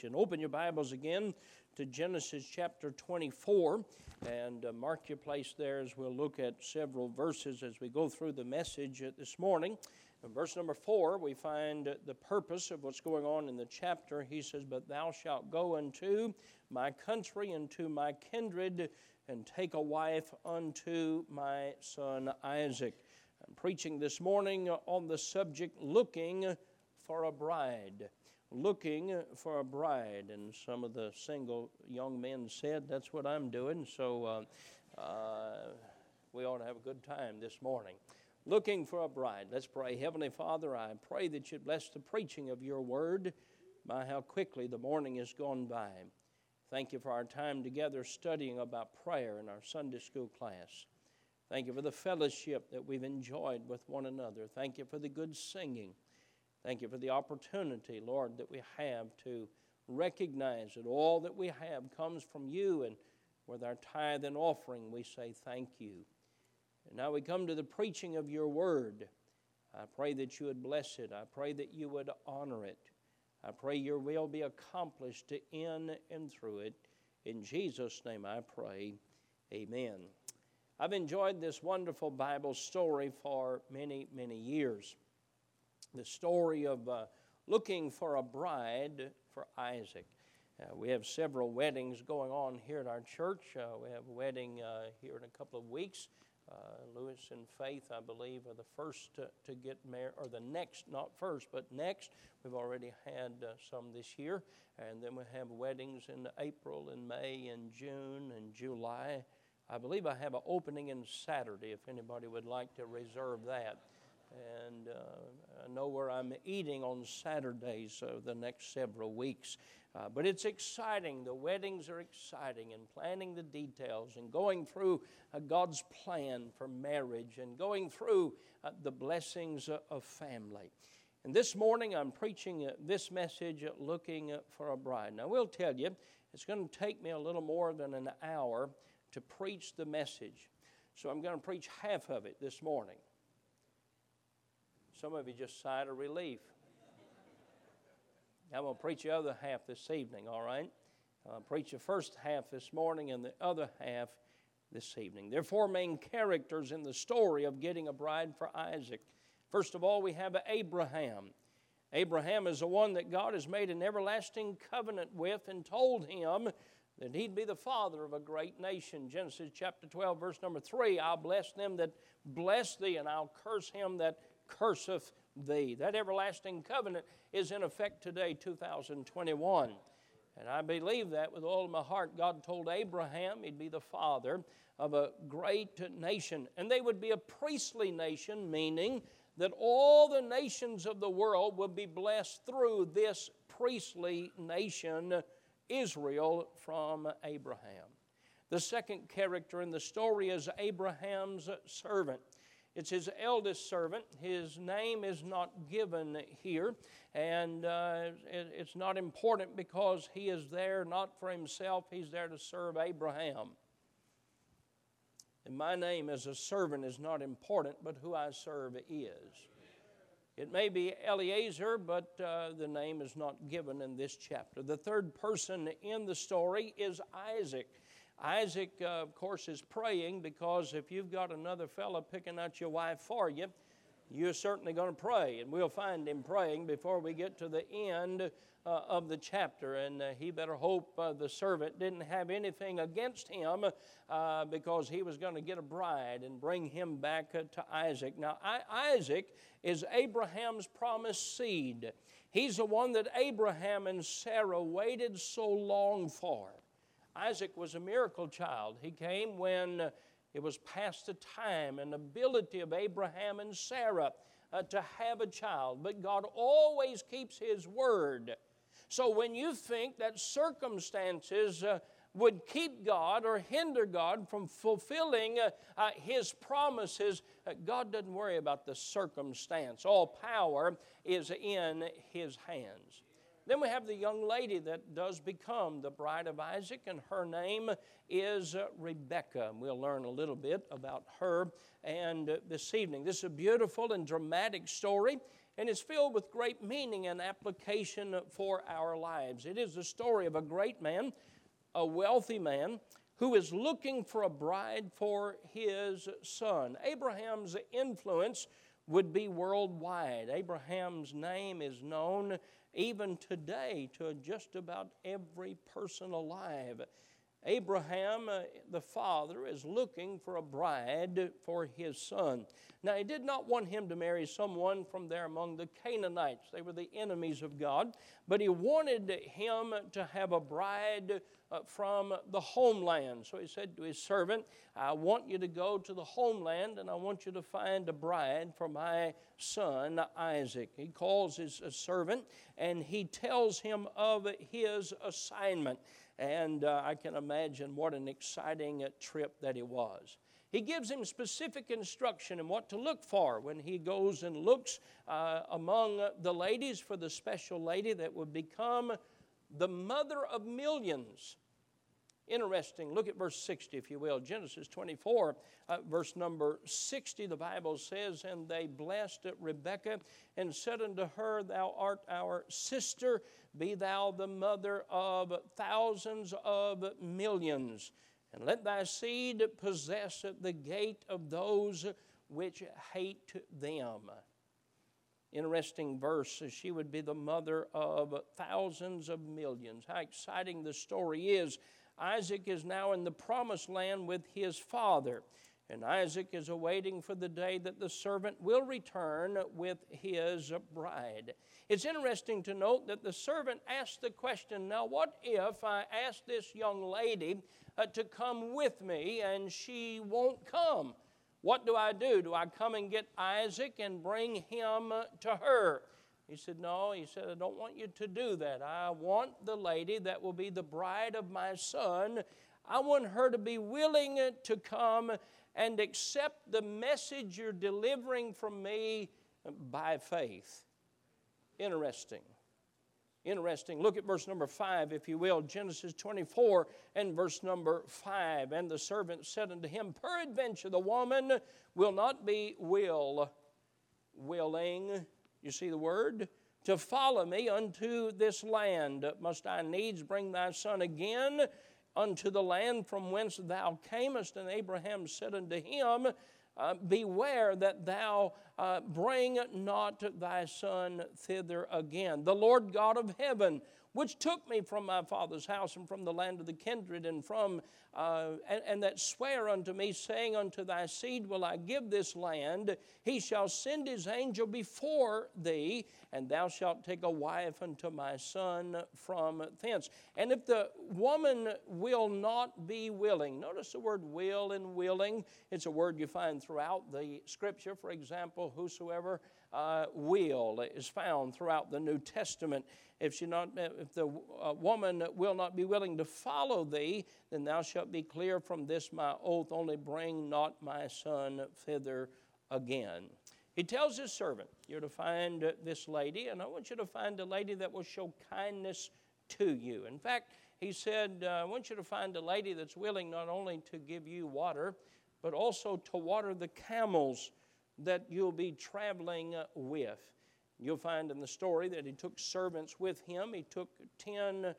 nation. Open your Bibles again to Genesis chapter 24 and uh, mark your place there as we'll look at several verses as we go through the message this morning. In verse number 4, we find the purpose of what's going on in the chapter. He says, But thou shalt go unto my country, and to my kindred, and take a wife unto my son Isaac. I'm preaching this morning on the subject looking for a bride. Looking for a bride. And some of the single young men said, That's what I'm doing. So uh, uh, we ought to have a good time this morning. Looking for a bride. Let's pray. Heavenly Father, I pray that you'd bless the preaching of your word. by how quickly the morning has gone by. Thank you for our time together studying about prayer in our Sunday school class. Thank you for the fellowship that we've enjoyed with one another. Thank you for the good singing. Thank you for the opportunity, Lord, that we have to recognize that all that we have comes from you, and with our tithe and offering, we say thank you. And now we come to the preaching of your word. I pray that you would bless it. I pray that you would honor it. I pray your will be accomplished in and through it. In Jesus' name I pray. Amen. I've enjoyed this wonderful Bible story for many, many years the story of uh, looking for a bride for Isaac. Uh, we have several weddings going on here at our church. Uh, we have a wedding uh, here in a couple of weeks. Uh, Lewis and Faith, I believe, are the first to, to get married, or the next, not first, but next. We've already had uh, some this year. And then we have weddings in April and May and June and July. I believe I have an opening in Saturday if anybody would like to reserve that and uh, I know where I'm eating on Saturdays uh, the next several weeks. Uh, but it's exciting. The weddings are exciting, and planning the details, and going through uh, God's plan for marriage, and going through uh, the blessings uh, of family. And this morning I'm preaching this message looking for a bride. Now, I will tell you, it's going to take me a little more than an hour to preach the message. So I'm going to preach half of it this morning. Some of you just sighed a relief. I'm going to preach the other half this evening, all right? I'll preach the first half this morning and the other half this evening. There are four main characters in the story of getting a bride for Isaac. First of all, we have Abraham. Abraham is the one that God has made an everlasting covenant with and told him that he'd be the father of a great nation. Genesis chapter 12, verse number 3 I'll bless them that bless thee, and I'll curse him that curseth thee. That everlasting covenant is in effect today, 2021. And I believe that with all of my heart. God told Abraham he'd be the father of a great nation. And they would be a priestly nation, meaning that all the nations of the world would be blessed through this priestly nation, Israel, from Abraham. The second character in the story is Abraham's servant. It's his eldest servant. His name is not given here, and uh, it, it's not important because he is there not for himself, he's there to serve Abraham. And my name as a servant is not important, but who I serve is. It may be Eliezer, but uh, the name is not given in this chapter. The third person in the story is Isaac. Isaac, uh, of course, is praying because if you've got another fellow picking out your wife for you, you're certainly going to pray. And we'll find him praying before we get to the end uh, of the chapter. And uh, he better hope uh, the servant didn't have anything against him uh, because he was going to get a bride and bring him back uh, to Isaac. Now, I- Isaac is Abraham's promised seed. He's the one that Abraham and Sarah waited so long for. Isaac was a miracle child. He came when uh, it was past the time and ability of Abraham and Sarah uh, to have a child. But God always keeps His word. So when you think that circumstances uh, would keep God or hinder God from fulfilling uh, uh, His promises, uh, God doesn't worry about the circumstance. All power is in His hands. Then we have the young lady that does become the bride of Isaac, and her name is uh, Rebecca. We'll learn a little bit about her and uh, this evening. This is a beautiful and dramatic story. and it's filled with great meaning and application for our lives. It is the story of a great man, a wealthy man, who is looking for a bride for his son. Abraham's influence would be worldwide. Abraham's name is known even today to just about every person alive. Abraham, uh, the father, is looking for a bride for his son. Now, he did not want him to marry someone from there among the Canaanites. They were the enemies of God. But he wanted him to have a bride uh, from the homeland. So he said to his servant, I want you to go to the homeland and I want you to find a bride for my son Isaac. He calls his servant and he tells him of his assignment. And uh, I can imagine what an exciting uh, trip that it was. He gives him specific instruction in what to look for when he goes and looks uh, among the ladies for the special lady that would become the mother of millions. Interesting. Look at verse 60, if you will. Genesis 24, uh, verse number 60, the Bible says, And they blessed Rebekah and said unto her, Thou art our sister, be thou the mother of thousands of millions. And let thy seed possess the gate of those which hate them. Interesting verse. She would be the mother of thousands of millions. How exciting the story is Isaac is now in the promised land with his father. And Isaac is awaiting for the day that the servant will return with his bride. It's interesting to note that the servant asked the question now, what if I ask this young lady uh, to come with me and she won't come? What do I do? Do I come and get Isaac and bring him to her? He said, No. He said, I don't want you to do that. I want the lady that will be the bride of my son. I want her to be willing to come and accept the message you're delivering from me by faith. Interesting. Interesting. Look at verse number 5, if you will. Genesis 24 and verse number 5. And the servant said unto him, Peradventure the woman will not be will, willing you see the word? To follow me unto this land. Must I needs bring thy son again unto the land from whence thou camest? And Abraham said unto him, uh, Beware that thou uh, bring not thy son thither again. The Lord God of heaven which took me from my father's house and from the land of the kindred and from uh, and, and, that swear unto me saying unto thy seed will i give this land? He shall send his angel before thee and thou shalt take a wife unto my son from thence. And if the woman will not be willing notice the word will and willing. It's a word you find throughout the scripture. For example whosoever uh, will is found throughout the New Testament. If, she not, if the uh, woman will not be willing to follow thee, then thou shalt be clear from this my oath, only bring not my son thither again. He tells his servant, You're to find this lady, and I want you to find a lady that will show kindness to you. In fact, he said, uh, I want you to find a lady that's willing not only to give you water, but also to water the camels that you'll be traveling with. You'll find in the story that he took servants with him. He took 10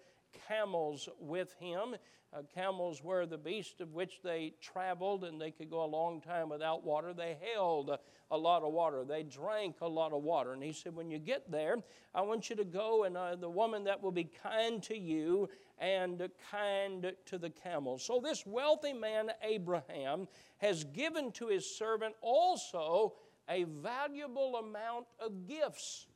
camels with him. Uh, camels were the beast of which they traveled and they could go a long time without water. They held a, a lot of water, they drank a lot of water. And he said, When you get there, I want you to go and uh, the woman that will be kind to you and kind to the camels. So this wealthy man, Abraham, has given to his servant also a valuable amount of gifts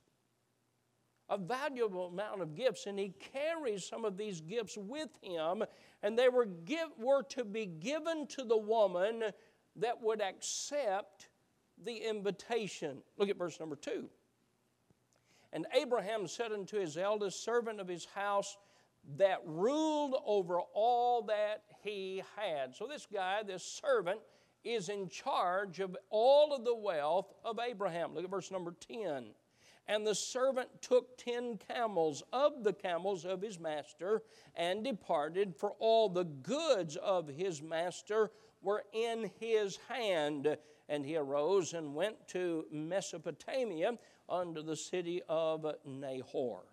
a valuable amount of gifts, and he carries some of these gifts with him, and they were, give, were to be given to the woman that would accept the invitation. Look at verse number two. And Abraham said unto his eldest servant of his house that ruled over all that he had. So, this guy, this servant, is in charge of all of the wealth of Abraham. Look at verse number 10. And the servant took ten camels of the camels of his master and departed, for all the goods of his master were in his hand. and he arose and went to Mesopotamia under the city of Nahor.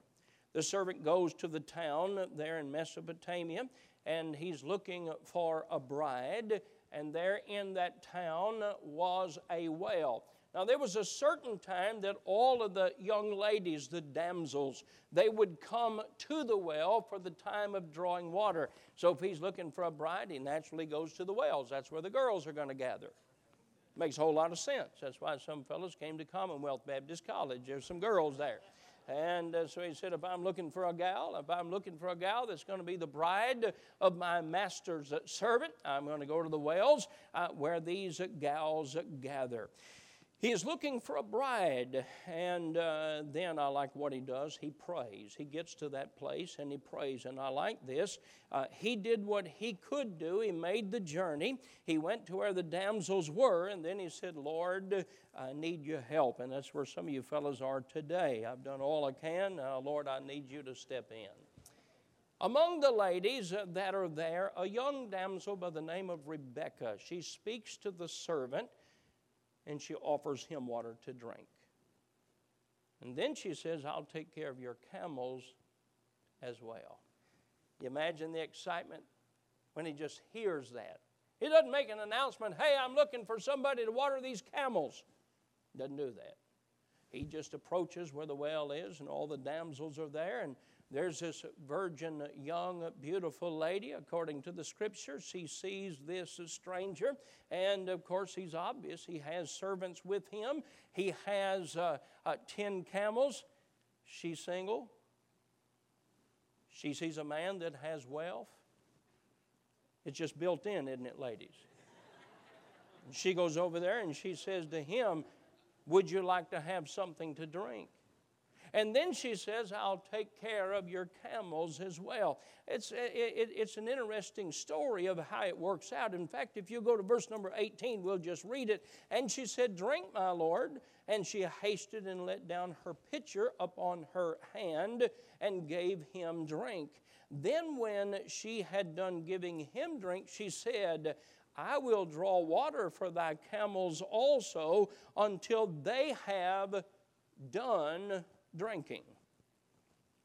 The servant goes to the town there in Mesopotamia, and he's looking for a bride, and there in that town was a well. Now, there was a certain time that all of the young ladies, the damsels, they would come to the well for the time of drawing water. So, if he's looking for a bride, he naturally goes to the wells. That's where the girls are going to gather. Makes a whole lot of sense. That's why some fellows came to Commonwealth Baptist College. There's some girls there. And uh, so he said, if I'm looking for a gal, if I'm looking for a gal that's going to be the bride of my master's servant, I'm going to go to the wells uh, where these gals gather. He is looking for a bride, and uh, then I like what he does. He prays. He gets to that place and he prays, and I like this. Uh, he did what he could do. He made the journey. He went to where the damsels were, and then he said, Lord, I need your help. And that's where some of you fellows are today. I've done all I can. Uh, Lord, I need you to step in. Among the ladies that are there, a young damsel by the name of Rebecca. She speaks to the servant and she offers him water to drink. And then she says, I'll take care of your camels as well. You imagine the excitement when he just hears that. He doesn't make an announcement, hey, I'm looking for somebody to water these camels. Doesn't do that. He just approaches where the well is, and all the damsels are there, and there's this virgin, young, beautiful lady, according to the scriptures. She sees this stranger, and of course, he's obvious. He has servants with him, he has uh, uh, 10 camels. She's single. She sees a man that has wealth. It's just built in, isn't it, ladies? she goes over there and she says to him, Would you like to have something to drink? And then she says, I'll take care of your camels as well. It's, it, it's an interesting story of how it works out. In fact, if you go to verse number 18, we'll just read it. And she said, Drink, my Lord. And she hasted and let down her pitcher upon her hand and gave him drink. Then, when she had done giving him drink, she said, I will draw water for thy camels also until they have done drinking.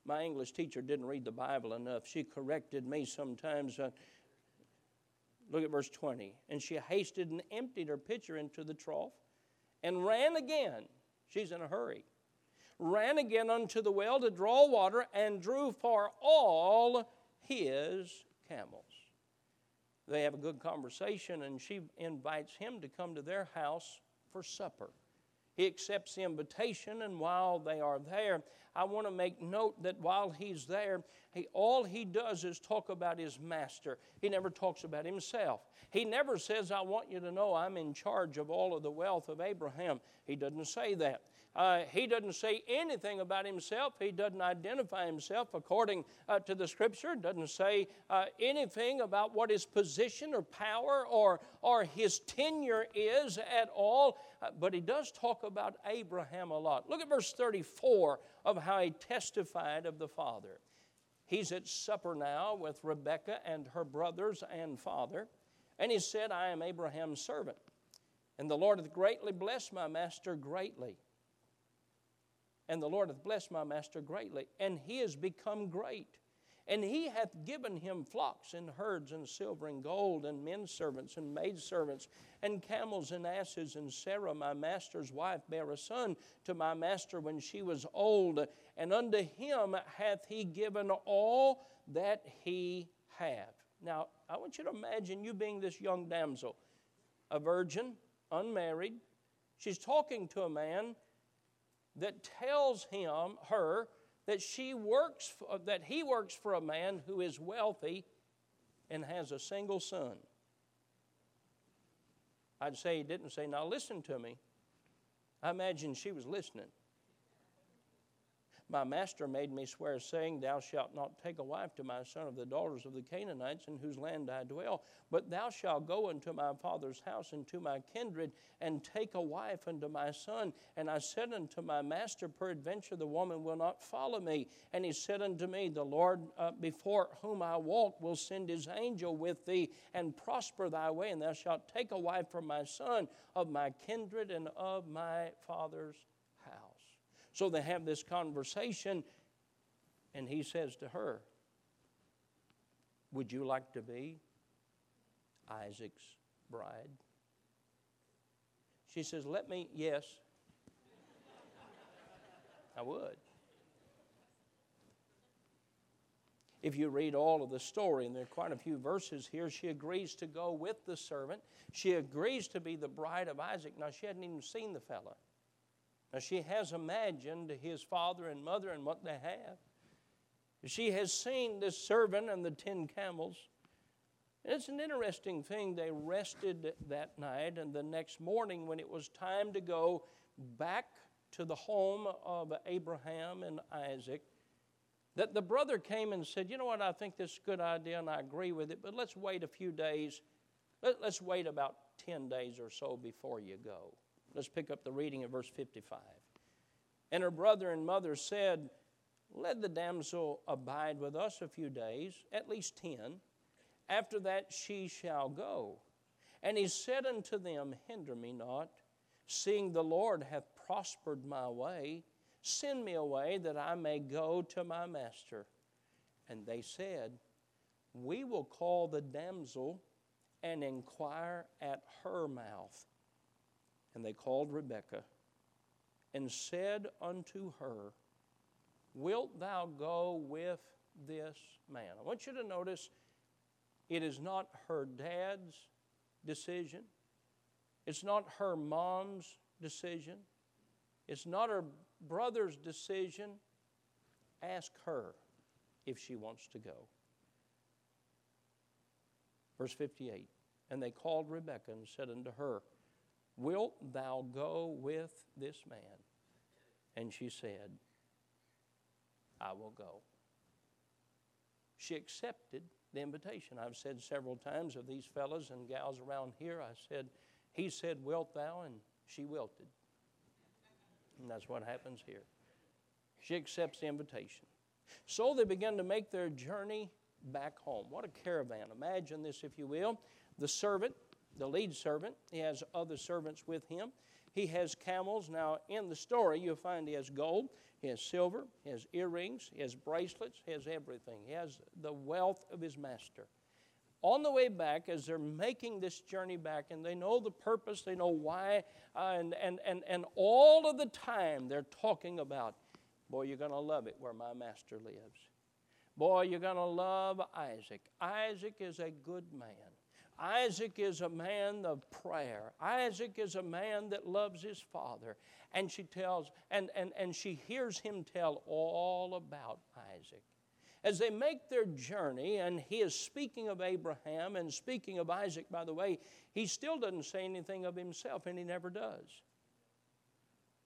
My English teacher didn't read the Bible enough. She corrected me sometimes. Uh, look at verse 20. And she hasted and emptied her pitcher into the trough and ran again. She's in a hurry. Ran again unto the well to draw water and drew for all his camels. They have a good conversation, and she invites him to come to their house for supper. He accepts the invitation, and while they are there, I want to make note that while he's there, he, all he does is talk about his master. He never talks about himself. He never says, I want you to know I'm in charge of all of the wealth of Abraham. He doesn't say that. Uh, he doesn't say anything about himself. He doesn't identify himself according uh, to the scripture. Doesn't say uh, anything about what his position or power or, or his tenure is at all. Uh, but he does talk about Abraham a lot. Look at verse 34 of how he testified of the Father. He's at supper now with Rebekah and her brothers and father. And he said, I am Abraham's servant. And the Lord hath greatly blessed my master greatly. And the Lord hath blessed my master greatly, and he is become great. And he hath given him flocks and herds and silver and gold and men servants and maid servants and camels and asses. And Sarah, my master's wife, bare a son to my master when she was old. And unto him hath he given all that he hath. Now, I want you to imagine you being this young damsel, a virgin, unmarried. She's talking to a man that tells him, her, that she works, for, uh, that he works for a man who is wealthy and has a single son. I'd say he didn't say, Now listen to me. I imagine she was listening. My master made me swear, saying, Thou shalt not take a wife to my son of the daughters of the Canaanites in whose land I dwell, but thou shalt go unto my father's house and to my kindred, and take a wife unto my son. And I said unto my master, Peradventure the woman will not follow me. And he said unto me, The Lord uh, before whom I walk will send his angel with thee, and prosper thy way, and thou shalt take a wife for my son of my kindred and of my father's so they have this conversation, and he says to her, Would you like to be Isaac's bride? She says, Let me, yes. I would. If you read all of the story, and there are quite a few verses here, she agrees to go with the servant. She agrees to be the bride of Isaac. Now, she hadn't even seen the fellow. Now, she has imagined his father and mother and what they have. She has seen this servant and the ten camels. It's an interesting thing. They rested that night, and the next morning, when it was time to go back to the home of Abraham and Isaac, that the brother came and said, You know what, I think this is a good idea and I agree with it, but let's wait a few days. Let, us wait about 10 days or so before you go. Let's pick up the reading of verse 55. And her brother and mother said, Let the damsel abide with us a few days, at least ten. After that she shall go. And he said unto them, Hinder me not, seeing the Lord hath prospered my way. Send me away that I may go to my master. And they said, We will call the damsel and inquire at her mouth. And they called Rebekah and said unto her, Wilt thou go with this man? I want you to notice it is not her dad's decision, it's not her mom's decision, it's not her brother's decision. Ask her if she wants to go. Verse 58 And they called Rebekah and said unto her, Wilt thou go with this man? And she said, I will go. She accepted the invitation. I've said several times of these fellows and gals around here, I said, He said, Wilt thou? And she wilted. And that's what happens here. She accepts the invitation. So they begin to make their journey back home. What a caravan. Imagine this, if you will. The servant the lead servant. He has other servants with him. He has camels. Now, in the story, you'll find he has gold, he has silver, he has earrings, he has bracelets, he has everything. He has the wealth of his master. On the way back, as they're making this journey back, and they know the purpose, they know why, uh, and, and, and, and all of the time they're talking about, boy, you're going to love it where my master lives. Boy, you're going to love Isaac. Isaac is a good man. Isaac is a man of prayer. Isaac is a man that loves his father. And she tells, and, and, and she hears him tell all about Isaac. As they make their journey, and he is speaking of Abraham and speaking of Isaac, by the way, he still doesn't say anything of himself, and he never does.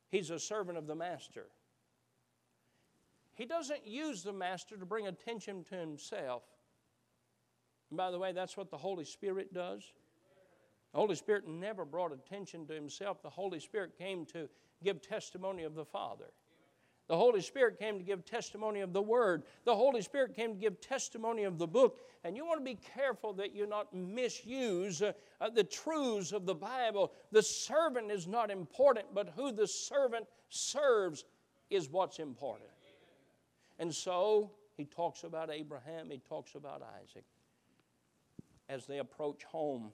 He's a servant of the master. He doesn't use the master to bring attention to himself. And by the way, that's what the Holy Spirit does. The Holy Spirit never brought attention to himself. The Holy Spirit came to give testimony of the Father. The Holy Spirit came to give testimony of the Word. The Holy Spirit came to give testimony of the book. And you want to be careful that you not misuse uh, uh, the truths of the Bible. The servant is not important, but who the servant serves is what's important. And so he talks about Abraham, he talks about Isaac as they approach home,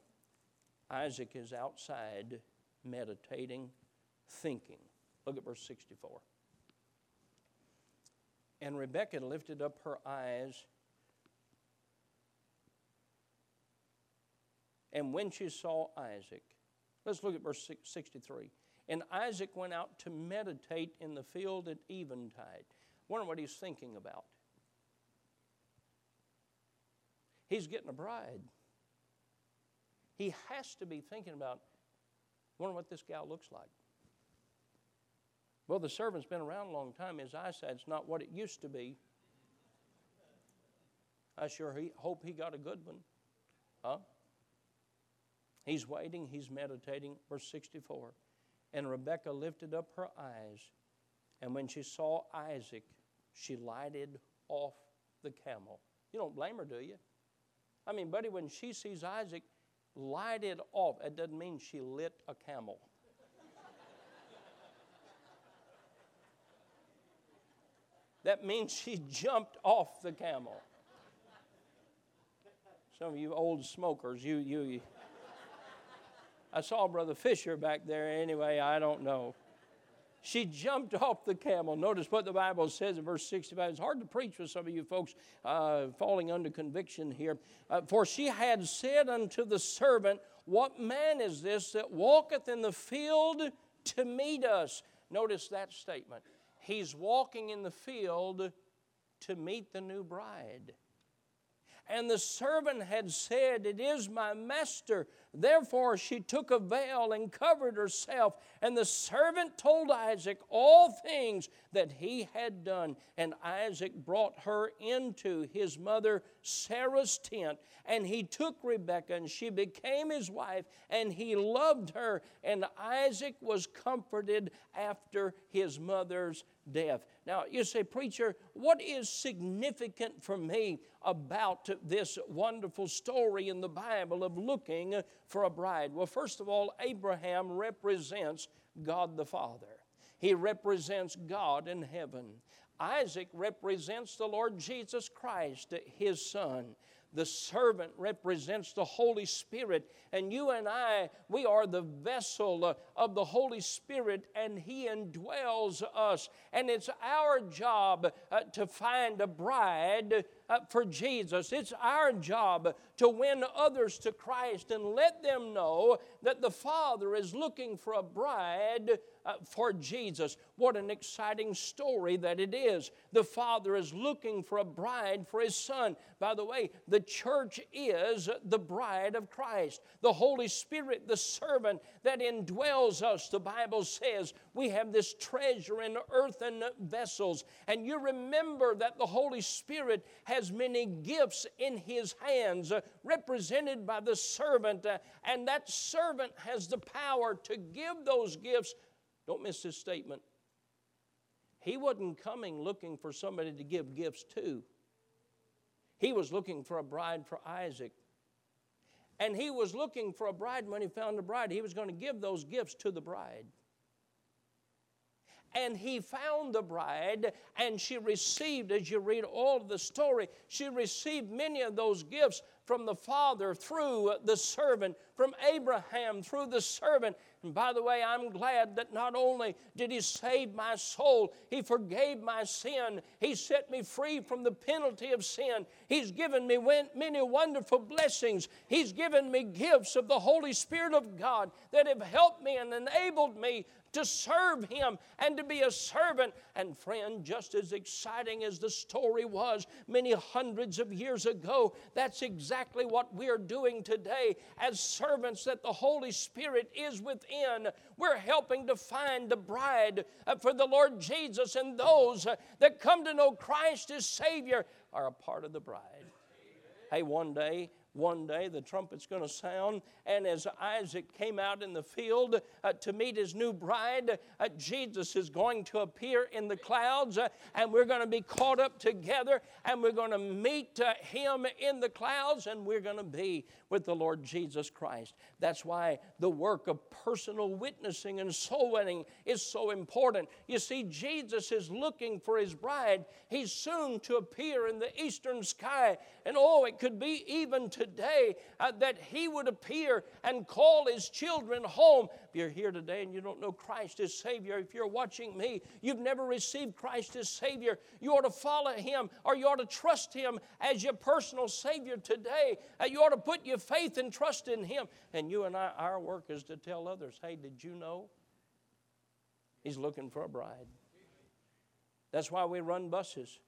Isaac is outside meditating, thinking. Look at verse 64. And Rebekah lifted up her eyes, and when she saw Isaac, let's look at verse 63. And Isaac went out to meditate in the field at eventide. Wonder what he's thinking about. He's getting a bride he has to be thinking about, wonder what this gal looks like. Well, the servant's been around a long time. His eyesight's not what it used to be. I sure he, hope he got a good one. Huh? He's waiting, he's meditating. Verse 64. And Rebekah lifted up her eyes, and when she saw Isaac, she lighted off the camel. You don't blame her, do you? I mean, buddy, when she sees Isaac lighted off, it doesn't mean she lit a camel. that means she jumped off the camel. Some of you old smokers, you, you, I saw Brother Fisher back there anyway, I don't know. She jumped off the camel. Notice what the Bible says in verse 65. It's hard to preach with some of you folks uh, falling under conviction here. Uh, For she had said unto the servant, What man is this that walketh in the field to meet us? Notice that statement. He's walking in the field to meet the new bride. And the servant had said, It is my master. Therefore she took a veil and covered herself. And the servant told Isaac all things that he had done. And Isaac brought her into his mother Sarah's tent. And he took Rebekah, and she became his wife, and he loved her. And Isaac was comforted after his mother's death. Now, you say, Preacher, what is significant for me about this wonderful story in the Bible of looking for a bride? Well, first of all, Abraham represents God the Father, he represents God in heaven. Isaac represents the Lord Jesus Christ, his son. The servant represents the Holy Spirit, and you and I, we are the vessel of the Holy Spirit, and He indwells us. And it's our job uh, to find a bride for Jesus. It's our job to win others to Christ and let them know that the Father is looking for a bride uh, for Jesus. What an exciting story that it is. The Father is looking for a bride for His Son. By the way, the church is the bride of Christ. The Holy Spirit, the servant that indwells us, the Bible says, we have this treasure in earthen vessels. And you remember that the Holy Spirit has many gifts in His hands, uh, represented by the servant. Uh, and that servant has the power to give those gifts don't miss this statement. He wasn't coming looking for somebody to give gifts to. He was looking for a bride for Isaac. And he was looking for a bride. When he found a bride, he was going to give those gifts to the bride. And he found the bride, and she received, as you read all of the story, she received many of those gifts from the Father through the servant, from Abraham through the servant. And by the way, I'm glad that not only did He save my soul, He forgave my sin, He set me free from the penalty of sin. He's given me many wonderful blessings. He's given me gifts of the Holy Spirit of God that have helped me and enabled me to serve Him and to be a servant. And, friend, just as exciting as the story was many hundreds of years ago, that's exactly what we're doing today as servants that the Holy Spirit is within. We're helping to find the bride uh, for the Lord Jesus, and those uh, that come to know Christ as Savior are a part of the bride. Hey, one day one day the trumpet's going to sound. And as Isaac came out in the field uh, to meet his new bride, uh, Jesus is going to appear in the clouds, uh, and we're going to be caught up together, and we're going to meet uh, him in the clouds, and we're going to be with the Lord Jesus Christ. That's why the work of personal witnessing and soul winning is so important. You see, Jesus is looking for his bride. He's soon to appear in the eastern sky, and oh, it could be even today uh, that He would appear and call His children home. You're here today and you don't know Christ as Savior, if you're watching me, you've never received Christ as Savior, you ought to follow Him or you ought to trust Him as your personal Savior today. Uh, you ought to put your faith and trust in Him. And you and I, our work is to tell others hey, did you know? He's looking for a bride. That's why we run buses.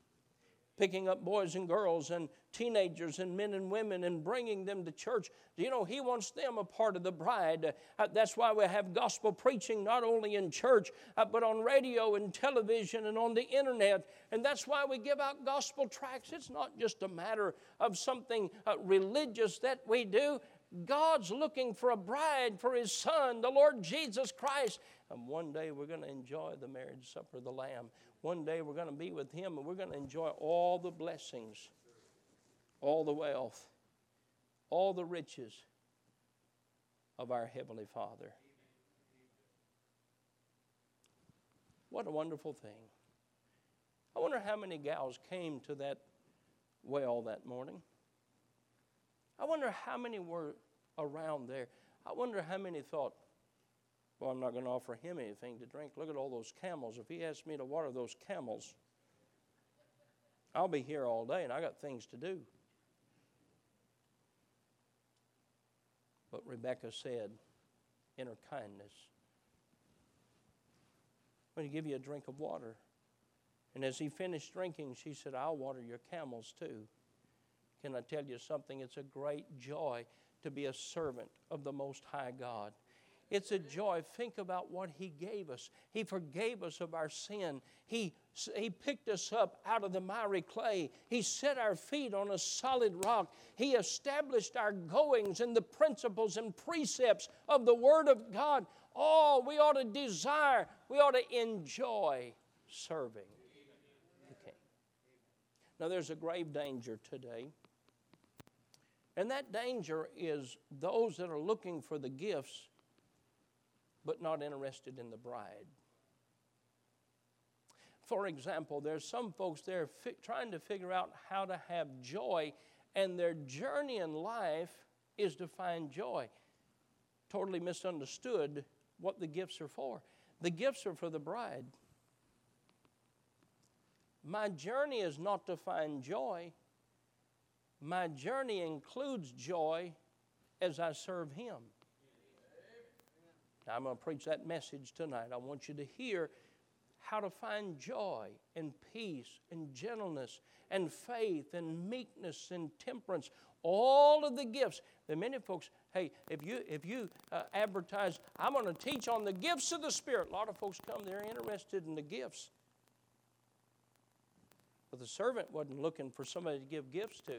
picking up boys and girls and teenagers and men and women and bringing them to church. You know, He wants them a part of the bride. Uh, that's why we have gospel preaching not only in church, uh, but on radio and television and on the internet. And that's why we give out gospel tracts. It's not just a matter of something uh, religious that we do. God's looking for a bride for His Son, the Lord Jesus Christ. And one day we're going to enjoy the marriage supper of the Lamb. One day we're going to be with Him and we're going to enjoy all the blessings, all the wealth, all the riches of our Heavenly Father. What a wonderful thing. I wonder how many gals came to that well that morning. I wonder how many were around there. I wonder how many thought, well, I'm not going to offer him anything to drink. Look at all those camels. If he asks me to water those camels, I'll be here all day and I got things to do. Rebecca said, in her kindness, I'm going to give you a drink of water. And as he finished drinking, she said, I'll water your camels too. Can I tell you something? It's a great joy to be a servant of the Most High God. It's a joy. Think about what He gave us. He forgave us of our sin. He, he picked us up out of the miry clay. He set our feet on a solid rock. He established our goings and the principles and precepts of the Word of God. Oh, we ought to desire, we ought to enjoy serving. Okay. Now, there's a grave danger today. And that danger is those that are looking for the gifts but not interested in the bride. For example, there's some folks there fi- trying to figure out how to have joy, and their journey in life is to find joy. Totally misunderstood what the gifts are for. The gifts are for the bride. My journey is not to find joy. My journey includes joy as I serve Him. I'm going to preach that message tonight. I want you to hear how to find joy and peace and gentleness and faith and meekness and temperance. All of the gifts. The many folks hey if you if you uh, advertise i'm going to teach on the gifts of the spirit. A lot of folks come they're interested in the gifts. But the servant wasn't looking for somebody to give gifts to.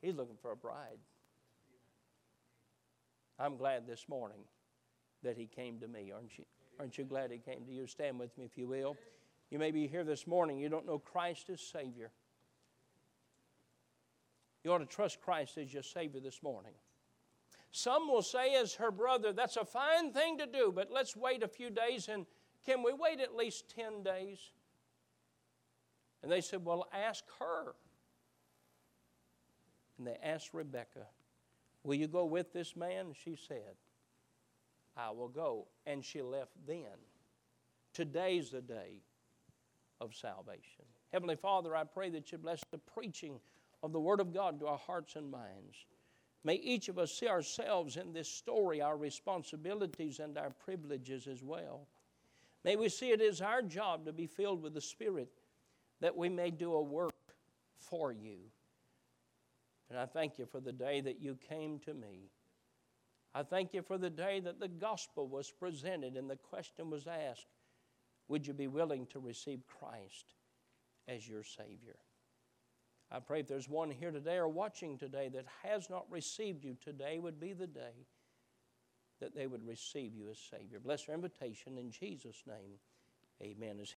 He's looking for a bride. I'm glad this morning that he came to me. Aren't you? Aren't you glad he came to you? Stand with me if you will. You may be here this morning, you don't know Christ as Savior. You ought to trust Christ as your Savior this morning. Some will say, as her brother, that's a fine thing to do, but let's wait a few days and can we wait at least 10 days? And they said, Well, ask her. And they asked Rebecca, Will you go with this man? She said, I will go. And she left then. Today's the day of salvation. Heavenly Father, I pray that you bless the preaching of the Word of God to our hearts and minds. May each of us see ourselves in this story, our responsibilities and our privileges as well. May we see it as our job to be filled with the Spirit that we may do a work for you. And I thank you for the day that you came to me. I thank you for the day that the gospel was presented and the question was asked Would you be willing to receive Christ as your Savior? I pray if there's one here today or watching today that has not received you, today would be the day that they would receive you as Savior. Bless our invitation in Jesus' name. Amen.